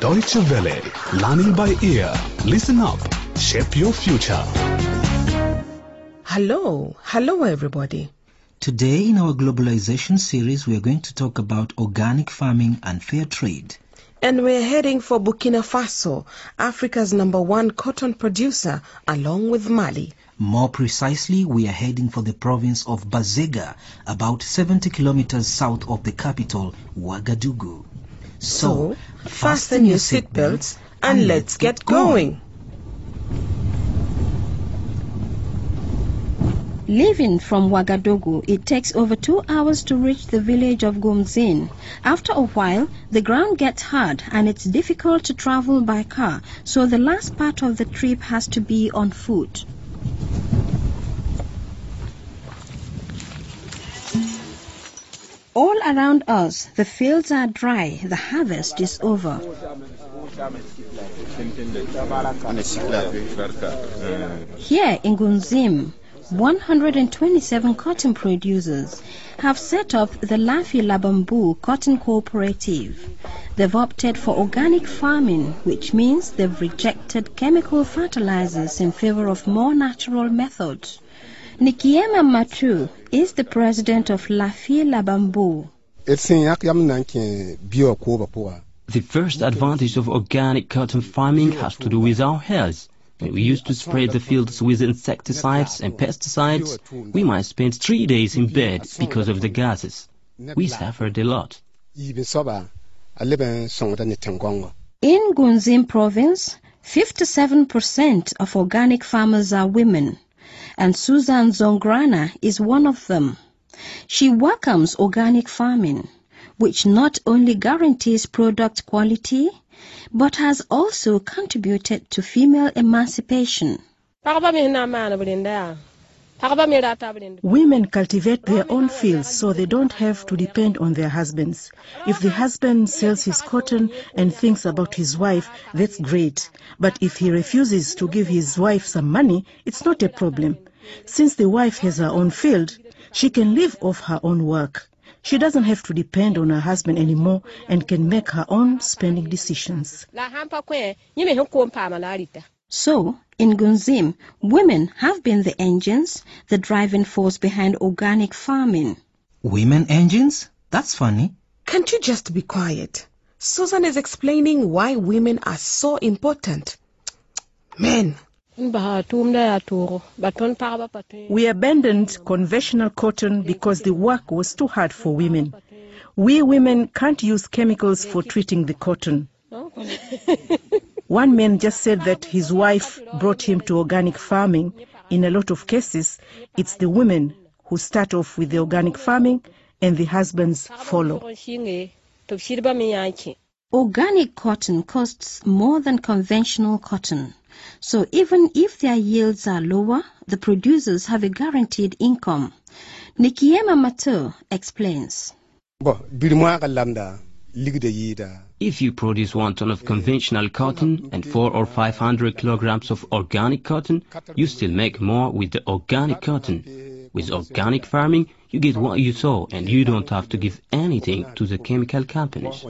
Deutsche Welle, learning by ear. Listen up, shape your future. Hello, hello everybody. Today in our globalization series, we are going to talk about organic farming and fair trade. And we're heading for Burkina Faso, Africa's number one cotton producer, along with Mali. More precisely, we are heading for the province of Bazega, about 70 kilometers south of the capital, Ouagadougou. So, fasten your seatbelts and let's get going. Leaving from Ouagadougou, it takes over two hours to reach the village of Gumzin. After a while, the ground gets hard and it's difficult to travel by car, so the last part of the trip has to be on foot. All around us, the fields are dry, the harvest is over. Here in Gunzim, 127 cotton producers have set up the Lafi Labambu Cotton Cooperative. They've opted for organic farming, which means they've rejected chemical fertilizers in favor of more natural methods. Nikiema Matu is the president of La Lafi Labambu. The first advantage of organic cotton farming has to do with our health. When we used to spray the fields with insecticides and pesticides, we might spend three days in bed because of the gases. We suffered a lot. In Gunzim province, 57% of organic farmers are women, and Susan Zongrana is one of them. She welcomes organic farming, which not only guarantees product quality, but has also contributed to female emancipation. Women cultivate their own fields so they don't have to depend on their husbands. If the husband sells his cotton and thinks about his wife, that's great. But if he refuses to give his wife some money, it's not a problem. Since the wife has her own field, she can live off her own work. She doesn't have to depend on her husband anymore and can make her own spending decisions. So, in Gunzim, women have been the engines, the driving force behind organic farming. Women engines? That's funny. Can't you just be quiet? Susan is explaining why women are so important. Men, We abandoned conventional cotton because the work was too hard for women. We women can't use chemicals for treating the cotton. One man just said that his wife brought him to organic farming. In a lot of cases, it's the women who start off with the organic farming and the husbands follow. Organic cotton costs more than conventional cotton. So even if their yields are lower, the producers have a guaranteed income. Nikiema Mato explains. If you produce one ton of conventional cotton and four or five hundred kilograms of organic cotton, you still make more with the organic cotton. With organic farming, you get what you sow and you don't have to give anything to the chemical companies.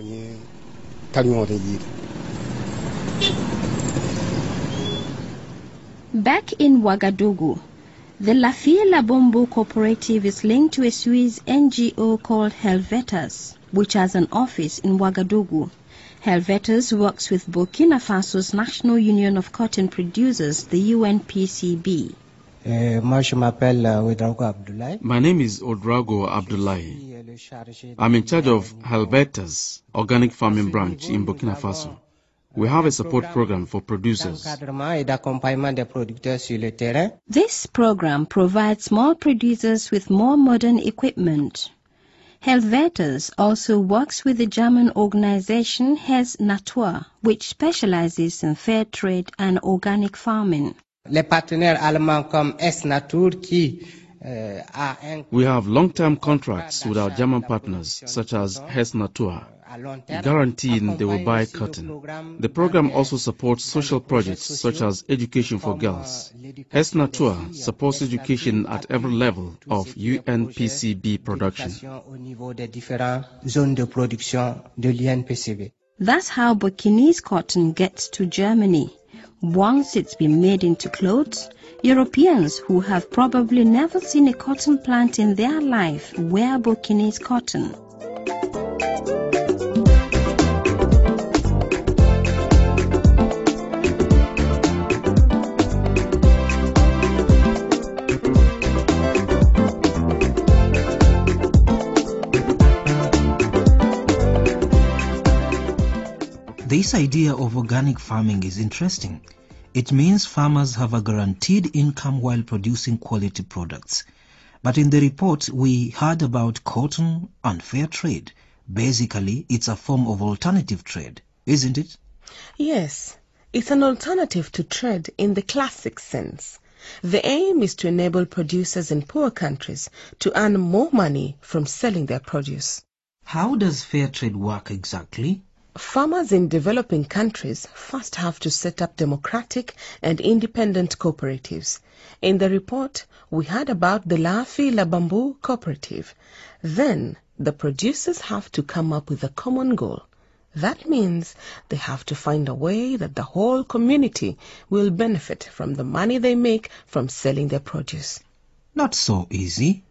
Back in Ouagadougou, the Lafia Labombo Cooperative is linked to a Swiss NGO called Helvetas, which has an office in Ouagadougou. Helvetas works with Burkina Faso's National Union of Cotton Producers, the UNPCB. My name is Odrago Abdullahi. I'm in charge of Helvetas Organic Farming Branch in Burkina Faso. We have a support program for producers. This program provides small producers with more modern equipment. Helvetas also works with the German organization Hess Natur, which specializes in fair trade and organic farming. Uh, we have long-term contracts with our German partners, such as Hess Natur, guaranteeing they will buy cotton. The program also supports social projects such as education for girls. Hess Natur supports education at every level of UNPCB production. That's how Burkinese cotton gets to Germany. Once it's been made into clothes, Europeans who have probably never seen a cotton plant in their life wear Burkinese cotton. This idea of organic farming is interesting. It means farmers have a guaranteed income while producing quality products. But in the report, we heard about cotton and fair trade. Basically, it's a form of alternative trade, isn't it? Yes, it's an alternative to trade in the classic sense. The aim is to enable producers in poor countries to earn more money from selling their produce. How does fair trade work exactly? Farmers in developing countries first have to set up democratic and independent cooperatives. In the report, we heard about the Lafi La Bamboo cooperative. Then, the producers have to come up with a common goal. That means they have to find a way that the whole community will benefit from the money they make from selling their produce. Not so easy.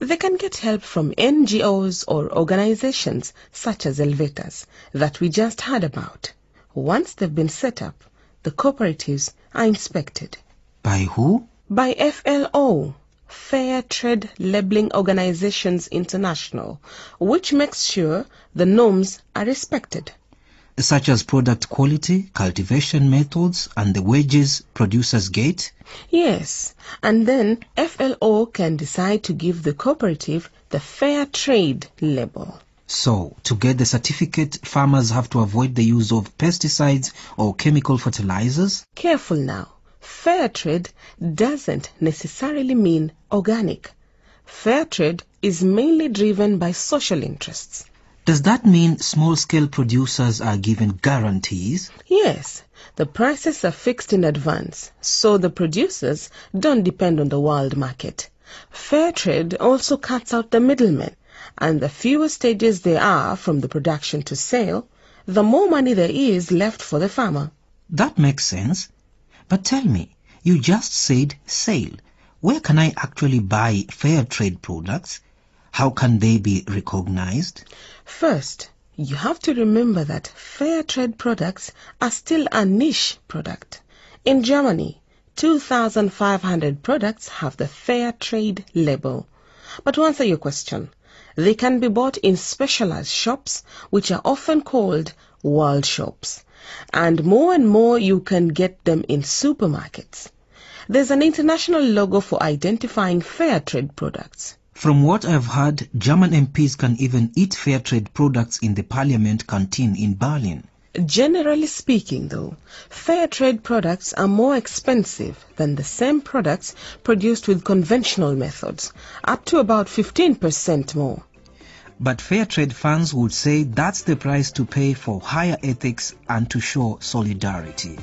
They can get help from NGOs or organizations such as Helvetas that we just heard about. Once they've been set up, the cooperatives are inspected. By who? By FLO, Fair Trade Labeling Organizations International, which makes sure the norms are respected. Such as product quality, cultivation methods, and the wages producers get? Yes, and then FLO can decide to give the cooperative the Fair Trade label. So, to get the certificate, farmers have to avoid the use of pesticides or chemical fertilizers? Careful now. Fair trade doesn't necessarily mean organic. Fair trade is mainly driven by social interests. Does that mean small-scale producers are given guarantees? Yes, the prices are fixed in advance, so the producers don't depend on the world market. Fair trade also cuts out the middlemen, and the fewer stages there are from the production to sale, the more money there is left for the farmer. That makes sense. But tell me, you just said sale. Where can I actually buy fair trade products? How can they be recognized? First, you have to remember that fair trade products are still a niche product. In Germany, 2,500 products have the fair trade label. But to answer your question, they can be bought in specialized shops, which are often called world shops. And more and more you can get them in supermarkets. There's an international logo for identifying fair trade products. From what I've heard, German MPs can even eat fair trade products in the parliament canteen in Berlin. Generally speaking, though, fair trade products are more expensive than the same products produced with conventional methods, up to about 15% more. But fair trade fans would say that's the price to pay for higher ethics and to show solidarity.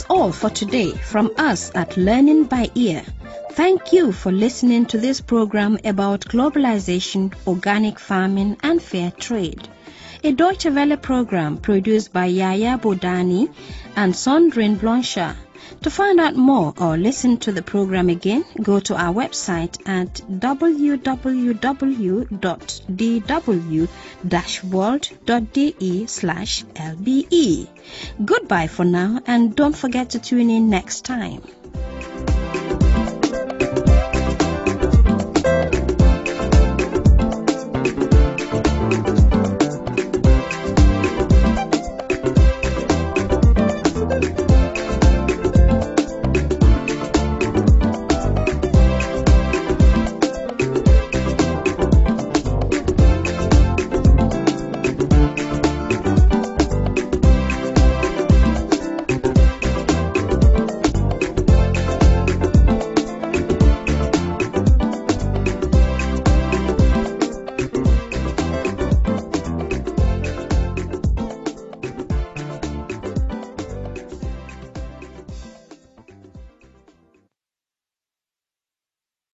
That's all for today from us at Learning by Ear. Thank you for listening to this program about globalization, organic farming, and fair trade. A Deutsche Welle program produced by Yaya Bodani and Sandrine Blanchard. To find out more or listen to the program again, go to our website at www.dw-world.de slash lbe. Goodbye for now and don't forget to tune in next time.